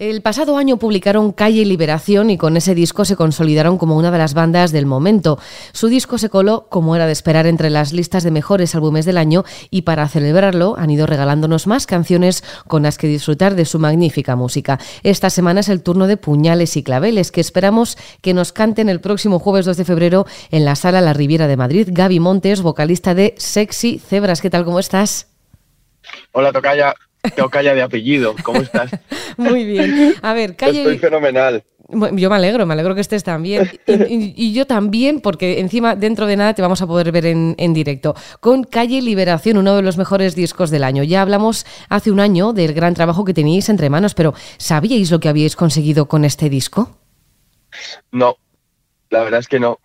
El pasado año publicaron Calle Liberación y con ese disco se consolidaron como una de las bandas del momento. Su disco se coló, como era de esperar, entre las listas de mejores álbumes del año y para celebrarlo han ido regalándonos más canciones con las que disfrutar de su magnífica música. Esta semana es el turno de Puñales y Claveles, que esperamos que nos canten el próximo jueves 2 de febrero en la sala La Riviera de Madrid. Gaby Montes, vocalista de Sexy Cebras. ¿Qué tal? ¿Cómo estás? Hola, Tocaya. Tocaya de apellido. ¿Cómo estás? Muy bien. A ver, calle. Estoy fenomenal. Yo me alegro, me alegro que estés también. Y, y, yo también, porque encima, dentro de nada, te vamos a poder ver en, en, directo. Con Calle Liberación, uno de los mejores discos del año. Ya hablamos hace un año del gran trabajo que teníais entre manos, pero ¿sabíais lo que habíais conseguido con este disco? No, la verdad es que no.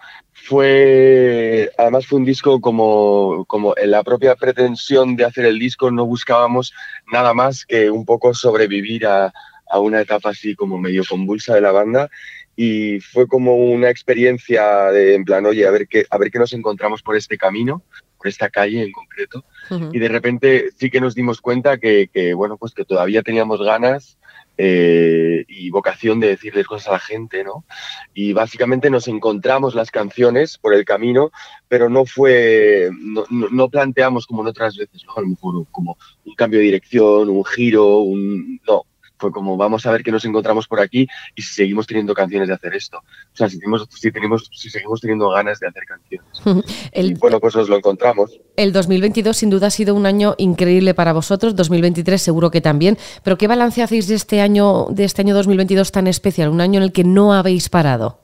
Fue, además fue un disco como, como en la propia pretensión de hacer el disco, no buscábamos nada más que un poco sobrevivir a, a una etapa así como medio convulsa de la banda y fue como una experiencia de en plan, oye, a ver qué, a ver qué nos encontramos por este camino, por esta calle en concreto. Uh -huh. Y de repente sí que nos dimos cuenta que, que, bueno, pues que todavía teníamos ganas eh, y vocación de decirles cosas a la gente, ¿no? Y básicamente nos encontramos las canciones por el camino, pero no fue, no, no, planteamos como en otras veces, ¿no? A lo mejor como un cambio de dirección, un giro, un... No, fue como vamos a ver qué nos encontramos por aquí y si seguimos teniendo canciones de hacer esto. O sea, si, tenemos, si, tenemos, si seguimos teniendo ganas de hacer canciones. El, y bueno, pues nos lo encontramos. El 2022 sin duda ha sido un año increíble para vosotros, 2023 seguro que también, pero ¿qué balance hacéis de este año, de este año 2022 tan especial, un año en el que no habéis parado?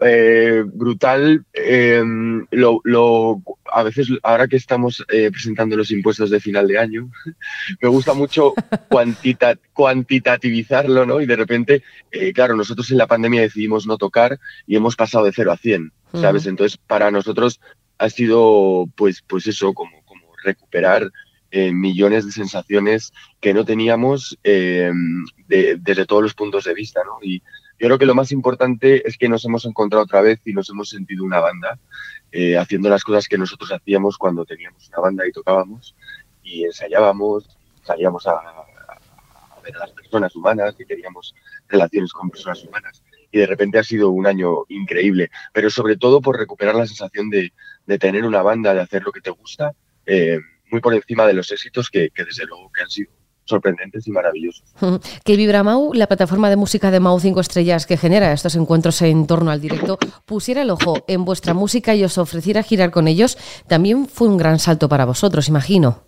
Eh, brutal. Eh, lo, lo, a veces, ahora que estamos eh, presentando los impuestos de final de año, me gusta mucho cuantita, cuantitativizarlo, ¿no? Y de repente, eh, claro, nosotros en la pandemia decidimos no tocar y hemos pasado de 0 a 100, ¿sabes? Uh -huh. Entonces, para nosotros ha sido, pues, pues eso, como, como recuperar eh, millones de sensaciones que no teníamos eh, de, desde todos los puntos de vista, ¿no? Y, yo creo que lo más importante es que nos hemos encontrado otra vez y nos hemos sentido una banda, eh, haciendo las cosas que nosotros hacíamos cuando teníamos una banda y tocábamos y ensayábamos, salíamos a, ver a las personas humanas y teníamos relaciones con personas humanas. Y de repente ha sido un año increíble, pero sobre todo por recuperar la sensación de, de tener una banda, de hacer lo que te gusta, eh, muy por encima de los éxitos que, que desde luego que han sido sorprendentes y maravillosos. Que Vibra Mau, la plataforma de música de Mau 5 Estrellas que genera estos encuentros en torno al directo, pusiera el ojo en vuestra música y os ofreciera girar con ellos, también fue un gran salto para vosotros, imagino.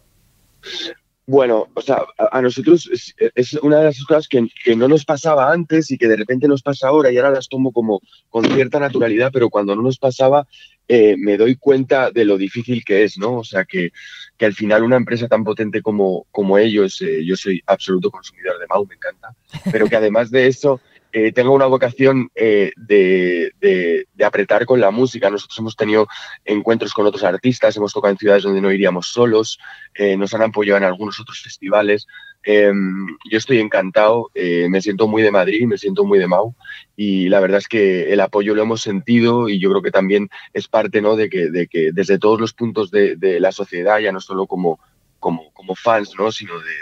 Bueno, o sea, a, nosotros es, es, una de las cosas que, que, no nos pasaba antes y que de repente nos pasa ahora y ahora las tomo como con cierta naturalidad, pero cuando no nos pasaba eh, me doy cuenta de lo difícil que es, ¿no? O sea, que, que al final una empresa tan potente como, como ellos, eh, yo soy absoluto consumidor de Mau, me encanta, pero que además de eso eh, tenga una vocación eh, de, de, de, apretar con la música. Nosotros hemos tenido encuentros con otros artistas, hemos tocado en ciudades donde no iríamos solos, eh, nos han apoyado en algunos otros festivales. Em, yo estoy encantado, eh, me siento muy de Madrid, me siento muy de Mau y la verdad es que el apoyo lo hemos sentido y yo creo que también es parte ¿no? de, que, de que desde todos los puntos de, la sociedad, ya no solo como, como, como fans, ¿no? sino de,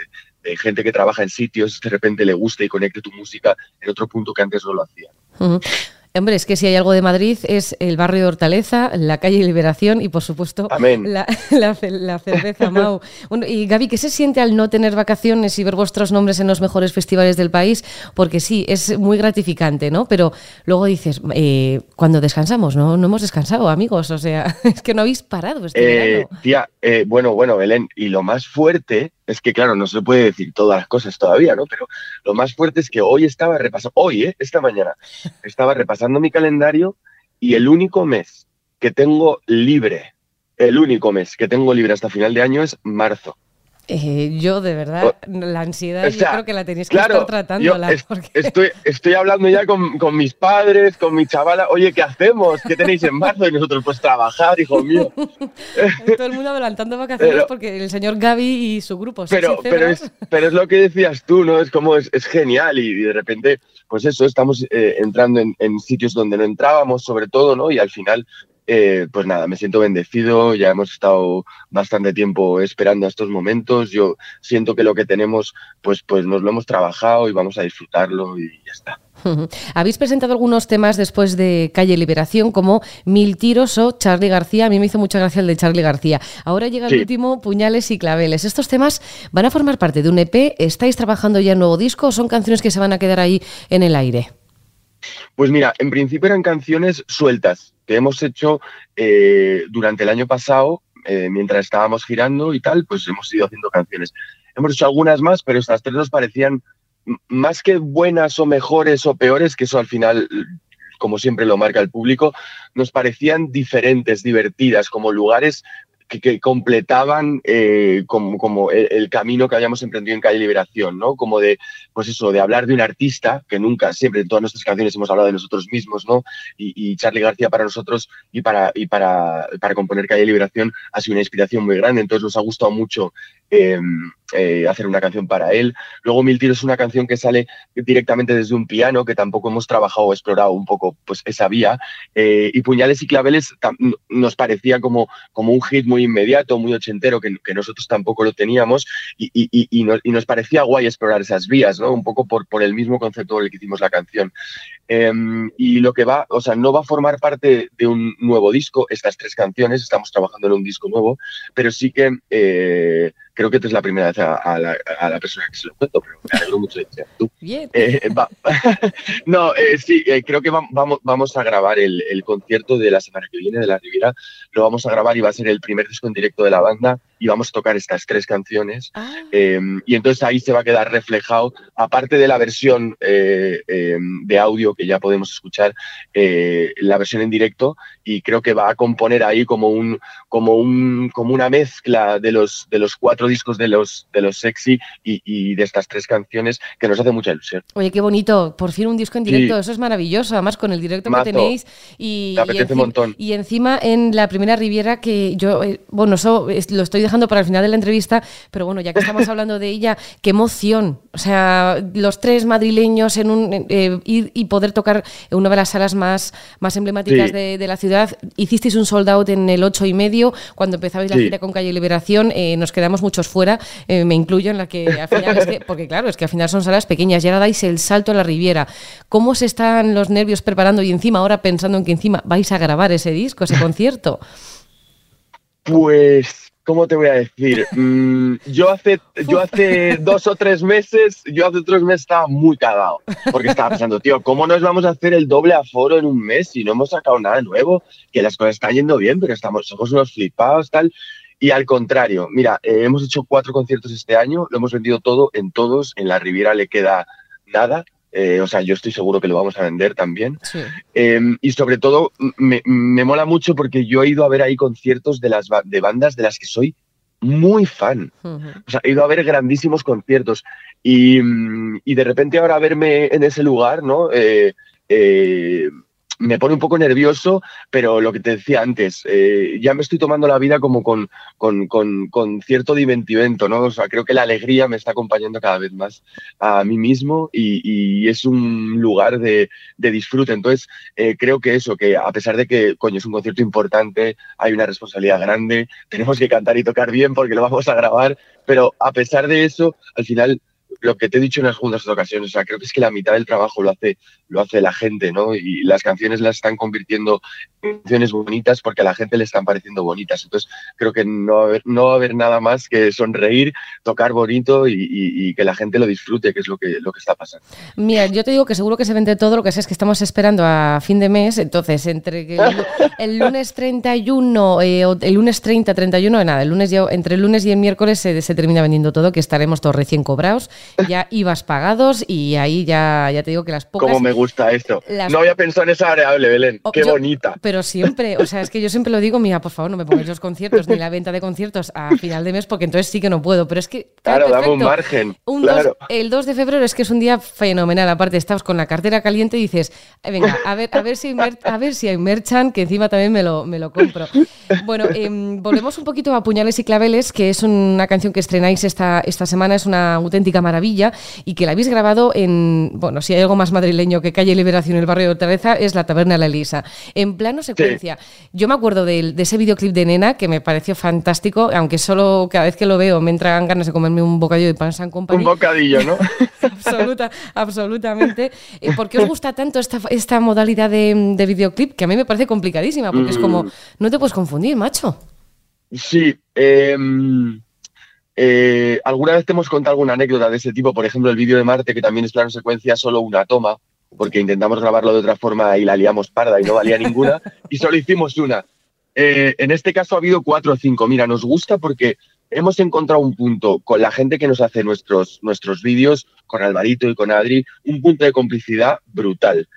de gente que trabaja en sitios, de repente le guste y conecte tu música en otro punto que antes no lo hacía. Uh -huh. Hombre, es que si hay algo de Madrid es el barrio de Hortaleza, la calle Liberación y, por supuesto, la, la, la, cerveza Mau. Bueno, y Gaby, ¿qué se siente al no tener vacaciones y ver vuestros nombres en los mejores festivales del país? Porque sí, es muy gratificante, ¿no? Pero luego dices, eh, cuando descansamos, ¿no? No hemos descansado, amigos. O sea, es que no habéis parado este eh, verano. Tía, eh, bueno, bueno, Belén, y lo más fuerte es que, claro, no se puede decir todas las cosas todavía, ¿no? Pero lo más fuerte es que hoy estaba repasando, hoy, ¿eh? Esta mañana, estaba repasando mi calendario y el único mes que tengo libre, el único mes que tengo libre hasta final de año es marzo. Eh, yo, de verdad, la ansiedad, o sea, yo creo que la tenéis que claro, estar tratando. Es, porque... estoy, estoy hablando ya con, con, mis padres, con mi chavala. Oye, ¿qué hacemos? ¿Qué tenéis en marzo? Y nosotros, pues trabajar, hijo mío. Todo el mundo adelantando vacaciones pero, porque el señor Gaby y su grupo. Pero, pero, es, pero es lo que decías tú, ¿no? Es como es, es genial y, y, de repente, pues eso, estamos eh, entrando en, en, sitios donde no entrábamos, sobre todo, ¿no? Y al final eh, pues nada, me siento bendecido, ya hemos estado bastante tiempo esperando a estos momentos, yo siento que lo que tenemos, pues, pues nos lo hemos trabajado y vamos a disfrutarlo y ya está. Habéis presentado algunos temas después de Calle Liberación, como Mil Tiros o Charlie García. A mí me hizo mucha gracia el de Charlie García. Ahora llega el último, Puñales y Claveles. ¿Estos temas van a formar parte de un EP? ¿Estáis trabajando ya en nuevo disco o son canciones que se van a quedar ahí en el aire? Pues mira, en principio eran canciones sueltas que hemos hecho eh, durante el año pasado, eh, mientras estábamos girando y tal, pues hemos ido haciendo canciones. Hemos hecho algunas más, pero estas tres nos parecían más que buenas o mejores o peores, que eso al final, como siempre lo marca el público, nos parecían diferentes, divertidas, como lugares que, completaban eh, como, como el, camino que habíamos emprendido en Calle Liberación, ¿no? Como de, pues eso, de hablar de un artista, que nunca, siempre en todas nuestras canciones hemos hablado de nosotros mismos, ¿no? Y, Charlie García para nosotros y para, y para, para componer Calle Liberación ha sido una inspiración muy grande, entonces nos ha gustado mucho em, eh, hacer una canción para él. Luego Mil Tiros es una canción que sale directamente desde un piano, que tampoco hemos trabajado o explorado un poco pues, esa vía. Eh, y Puñales y Claveles nos parecía como, como un hit muy inmediato, muy ochentero, que, nosotros tampoco lo teníamos. Y, y, nos, parecía guay explorar esas vías, ¿no? Un poco por, por el mismo concepto por el que hicimos la canción. Em, y lo que va, o sea, no va a formar parte de un nuevo disco, estas tres canciones, estamos trabajando en un disco nuevo, pero sí que eh, creo que esta es la primera vez a, la, persona que se lo cuento, pero me alegro mucho de que tú. Bien. Eh, no, eh, sí, eh, creo que vamos, vamos a grabar el, concierto de la semana que viene de la Riviera. Lo vamos a grabar y va a ser el primer disco en directo de la banda y vamos a tocar estas tres canciones. Ah. Em, y entonces ahí se va a quedar reflejado, aparte de la versión em, de audio que ya podemos escuchar, la versión en directo y creo que va a componer ahí como un como un como una mezcla de los de los cuatro discos de los, de los sexy y, de estas tres canciones que nos hace mucha ilusión. Oye, qué bonito, por fin un disco en directo, eso es maravilloso, además con el directo que tenéis y, y, encima en la primera Riviera que yo, eh, bueno, eso lo estoy dejando para el final de la entrevista, pero bueno, ya que estamos hablando de ella, qué emoción, o sea, los tres madrileños en un eh, ir y poder tocar en una de las salas más, más emblemáticas de, la ciudad, hicisteis un sold out en el ocho y medio, cuando empezabais la gira con Calle Liberación, eh, nos quedamos muchos fuera, eh, me incluyo en la que al final, es que, porque claro, es que al final son salas pequeñas y ahora dais el salto a la Riviera. ¿Cómo se están los nervios preparando y encima ahora pensando en que encima vais a grabar ese disco, ese concierto? Pues ¿cómo te voy a decir? Mm, yo, hace, yo hace dos o tres meses, yo hace tres meses estaba muy cagado, porque estaba pensando, tío, ¿cómo nos vamos a hacer el doble aforo en un mes si no hemos sacado nada nuevo? Que las cosas están yendo bien, pero estamos, somos unos flipados, tal. Y al contrario, mira, eh, hemos hecho cuatro conciertos este año, lo hemos vendido todo en todos, en la Riviera le queda nada, eh, o sea, yo estoy seguro que lo vamos a vender también. Em, y sobre todo, me, mola mucho porque yo he ido a ver ahí conciertos de, las, de bandas de las que soy muy fan. O sea, he ido a ver grandísimos conciertos y, y, de repente ahora verme en ese lugar, ¿no? Eh, me pone un poco nervioso, pero lo que te decía antes, eh, ya me estoy tomando la vida como con, con, cierto divertimento, ¿no? O sea, creo que la alegría me está acompañando cada vez más a mí mismo y, es un lugar de, disfrute. Entonces, eh, creo que eso, que a pesar de que, coño, es un concierto importante, hay una responsabilidad grande, tenemos que cantar y tocar bien porque lo vamos a grabar, pero a pesar de eso, al final lo que te he dicho en las juntas ocasiones, o sea, creo que es que la mitad del trabajo lo hace, lo hace la gente, ¿no? Y las canciones las están convirtiendo en canciones bonitas porque a la gente le están pareciendo bonitas. Entonces, creo que no va a haber, no va a haber nada más que sonreír, tocar bonito y, que la gente lo disfrute, que es lo que, lo que está pasando. Mira, yo te digo que seguro que se vende todo, lo que sé es que estamos esperando a fin de mes, entonces, entre el, lunes 31, eh, el lunes 30, 31, nada, el lunes entre el lunes y el miércoles se, se termina vendiendo todo, que estaremos todos recién cobrados ya ibas pagados y ahí ya, ya te digo que las pocas... ¿Cómo me gusta esto? No había pensado en esa variable, Belén. Oh, Qué bonita. Pero siempre, o sea, es que yo siempre lo digo, mira, por favor, no me pongáis los conciertos ni la venta de conciertos a final de mes porque entonces sí que no puedo. Pero es que... Claro, dame un margen. el 2 de febrero es que es un día fenomenal. Aparte, estás con la cartera caliente y dices, venga, a ver, a ver si hay, a ver si hay merchan, que encima también me lo, me lo compro. Bueno, em, volvemos un poquito a Puñales y Claveles, que es una canción que estrenáis esta, esta semana, es una auténtica maravilla maravilla y que la habéis grabado en, bueno, si hay algo más madrileño que calle Liberación en el barrio de Hortaleza, es la Taberna La Elisa. En plano secuencia. Yo me acuerdo de, ese videoclip de Nena que me pareció fantástico, aunque solo cada vez que lo veo me entran ganas de comerme un bocadillo de pan San Company. Un bocadillo, ¿no? Absoluta, absolutamente. Eh, ¿Por qué os gusta tanto esta, esta modalidad de, videoclip? Que a mí me parece complicadísima, porque es como, mm. no te puedes confundir, macho. Sí, em, eh, alguna vez te hemos contado alguna anécdota de ese tipo, por ejemplo, el vídeo de Marte, que también es plano secuencia, solo una toma, porque intentamos grabarlo de otra forma y la liamos parda y no valía ninguna, y solo hicimos una. Eh, en este caso ha habido cuatro o cinco. Mira, nos gusta porque hemos encontrado un punto con la gente que nos hace nuestros, nuestros vídeos, con Alvarito y con Adri, un punto de complicidad brutal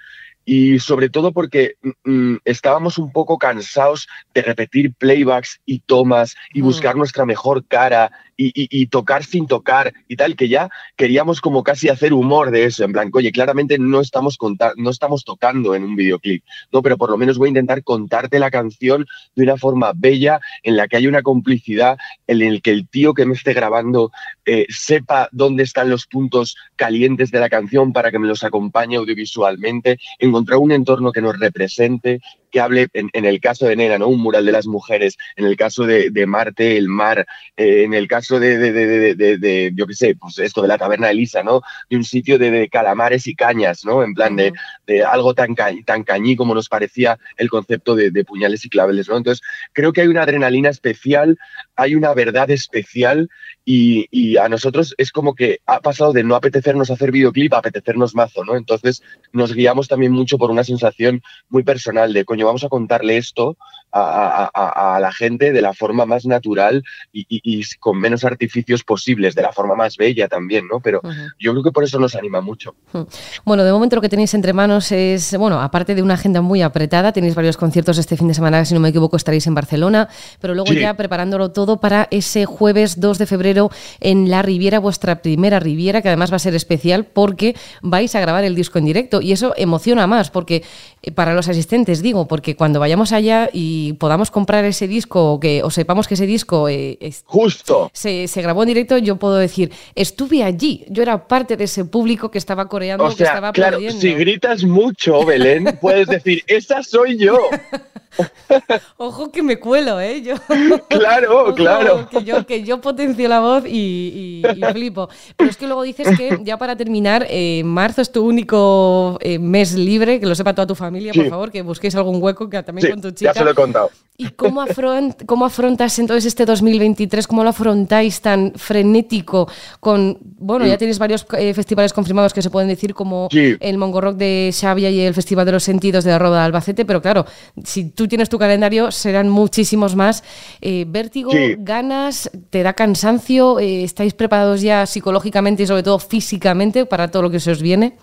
y sobre todo porque mm, mm, estábamos un poco cansados de repetir playbacks y tomas y mm. buscar nuestra mejor cara y, tocar sin tocar y tal, que ya queríamos como casi hacer humor de eso, en plan, oye, claramente no estamos, no estamos tocando en un videoclip, no, pero por lo menos voy a intentar contarte la canción de una forma bella, en la que hay una complicidad, en el que el tío que me esté grabando eh, sepa dónde están los puntos calientes de la canción para que me los acompañe audiovisualmente, encontrar un entorno que nos represente, que hable, en, el caso de Nena, ¿no? Un mural de las mujeres, en el caso de, Marte, el mar, eh, en el caso de, de, yo qué sé, pues esto de la taberna de Elisa, ¿no? De un sitio de, calamares y cañas, ¿no? En plan de, algo tan, tan cañí como nos parecía el concepto de, puñales y claveles, ¿no? Entonces, creo que hay una adrenalina especial, hay una verdad especial y, y, a nosotros es como que ha pasado de no apetecernos hacer videoclip a apetecernos mazo, ¿no? Entonces, nos guiamos también mucho por una sensación muy personal de, vamos a contarle esto a, la gente de la forma más natural y, con menos artificios posibles, de la forma más bella también, ¿no? Pero yo creo que por eso nos anima mucho. Bueno, de momento lo que tenéis entre manos es, bueno, aparte de una agenda muy apretada, tenéis varios conciertos este fin de semana, si no me equivoco, estaréis en Barcelona, pero luego ya preparándolo todo para ese jueves 2 de febrero en La Riviera, vuestra primera Riviera, que además va a ser especial porque vais a grabar el disco en directo y eso emociona más, porque para los asistentes, digo, porque cuando vayamos allá y podamos comprar ese disco o, que, o sepamos que ese disco eh, Justo. Se, grabó en directo, yo puedo decir, estuve allí, yo era parte de ese público que estaba coreando, o que estaba claro, Si gritas mucho, Belén, puedes decir, esa soy yo. Ojo que me cuelo, ¿eh? Yo, claro, claro. Que yo, que yo potencio la voz y, flipo. Pero es que luego dices que, ya para terminar, eh, marzo es tu único eh, mes libre, que lo sepa toda tu familia, por favor, que busquéis algún hueco que también con tu chica. Ya se lo he contado. ¿Y cómo, afront, cómo afrontas entonces este 2023? ¿Cómo lo afrontáis tan frenético? Con, bueno, ya mm. tienes varios eh, festivales confirmados que se pueden decir, como el Mongo Rock de Xavia y el Festival de los Sentidos de la Roda de Albacete, pero claro, si tú tienes tu calendario, serán muchísimos más. Eh, ¿Vértigo, ganas, te da cansancio? Eh, ¿Estáis preparados ya psicológicamente y sobre todo físicamente para todo lo que se os viene?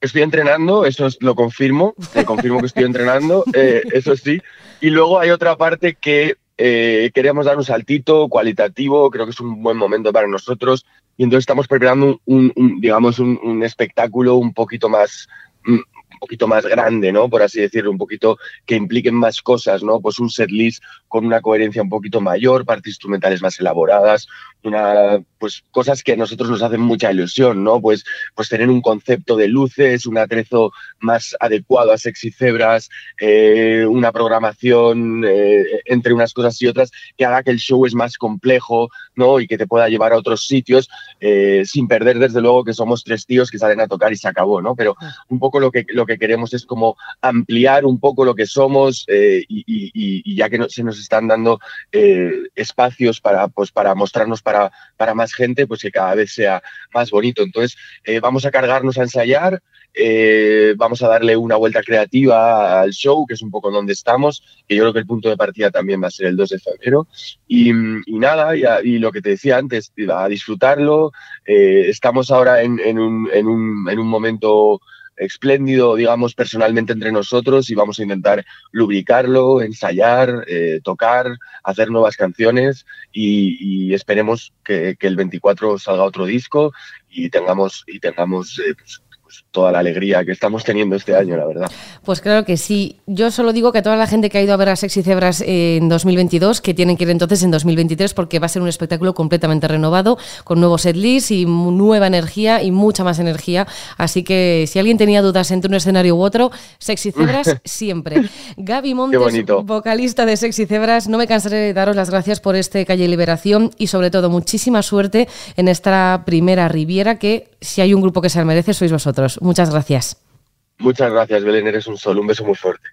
Estoy entrenando, eso lo confirmo, te confirmo que estoy entrenando, eh, eso sí. Y luego hay otra parte que queremos dar un saltito cualitativo, creo que es un buen momento para nosotros y entonces estamos preparando un, digamos, un, espectáculo un poquito más mm, poquito más grande, ¿no? Por así decirlo, un poquito que impliquen más cosas, ¿no? Pues un setlist con una coherencia un poquito mayor, partes instrumentales más elaboradas, una, pues cosas que a nosotros nos hacen mucha ilusión, ¿no? Pues, pues tener un concepto de luces, un atrezo más adecuado a Sexy Cebras, eh, una programación eh, entre unas cosas y otras que haga que el show es más complejo, ¿no? Y que te pueda llevar a otros sitios eh, sin perder, desde luego, que somos tres tíos que salen a tocar y se acabó, ¿no? Pero un poco lo que, lo que queremos es como ampliar un poco lo que somos y, ya que se nos están dando espacios para, pues, para mostrarnos para para, más gente, pues que cada vez sea más bonito. Entonces, eh, vamos a cargarnos a ensayar, eh, vamos a darle una vuelta creativa al show, que es un poco donde estamos, que yo creo que el punto de partida también va a ser el 2 de febrero. Y, nada, y, lo que te decía antes, a disfrutarlo. Eh, estamos ahora en, un, en, un, en un momento espléndido, digamos, personalmente entre nosotros y vamos a intentar lubricarlo, ensayar, eh, tocar, hacer nuevas canciones y, esperemos que, el 24 salga otro disco y tengamos, y tengamos eh, pues, pues, toda la alegría que estamos teniendo este año, la verdad. Pues claro que sí. Yo solo digo que a toda la gente que ha ido a ver a Sexy Cebras en 2022, que tienen que ir entonces en 2023 porque va a ser un espectáculo completamente renovado, con nuevos setlist y nueva energía y mucha más energía. Así que si alguien tenía dudas entre un escenario u otro, Sexy Cebras siempre. Gaby Montes, vocalista de Sexy Cebras, no me cansaré de daros las gracias por este Calle Liberación y sobre todo muchísima suerte en esta primera Riviera que si hay un grupo que se merece sois Muchas gracias. Muchas gracias, Belén, eres un sol. Un beso muy fuerte.